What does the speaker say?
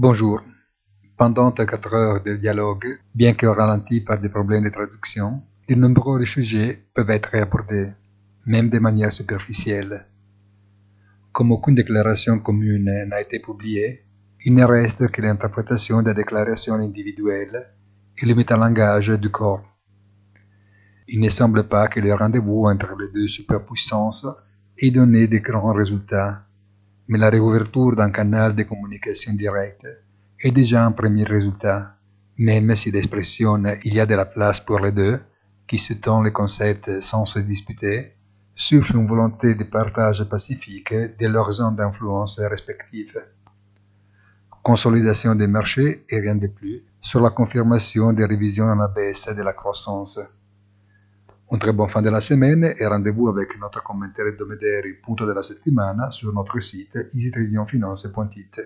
Bonjour. Pendant quatre heures de dialogue, bien que ralenti par des problèmes de traduction, de nombreux sujets peuvent être abordés, même de manière superficielle. Comme aucune déclaration commune n'a été publiée, il ne reste que l'interprétation des déclarations individuelles et le métalangage du corps. Il ne semble pas que le rendez-vous entre les deux superpuissances ait donné de grands résultats, mais la réouverture d'un canal de communication directe est déjà un premier résultat, même si l'expression il y a de la place pour les deux, qui se tend les concepts sans se disputer, souffle une volonté de partage pacifique de leurs zones d'influence respectives. Consolidation des marchés et rien de plus sur la confirmation des révisions la baisse de la croissance. Un très bon fin de la semaine et rendez-vous avec notre commentaire hebdomadaire punto della settimana sur notre site easytradingfinance.it.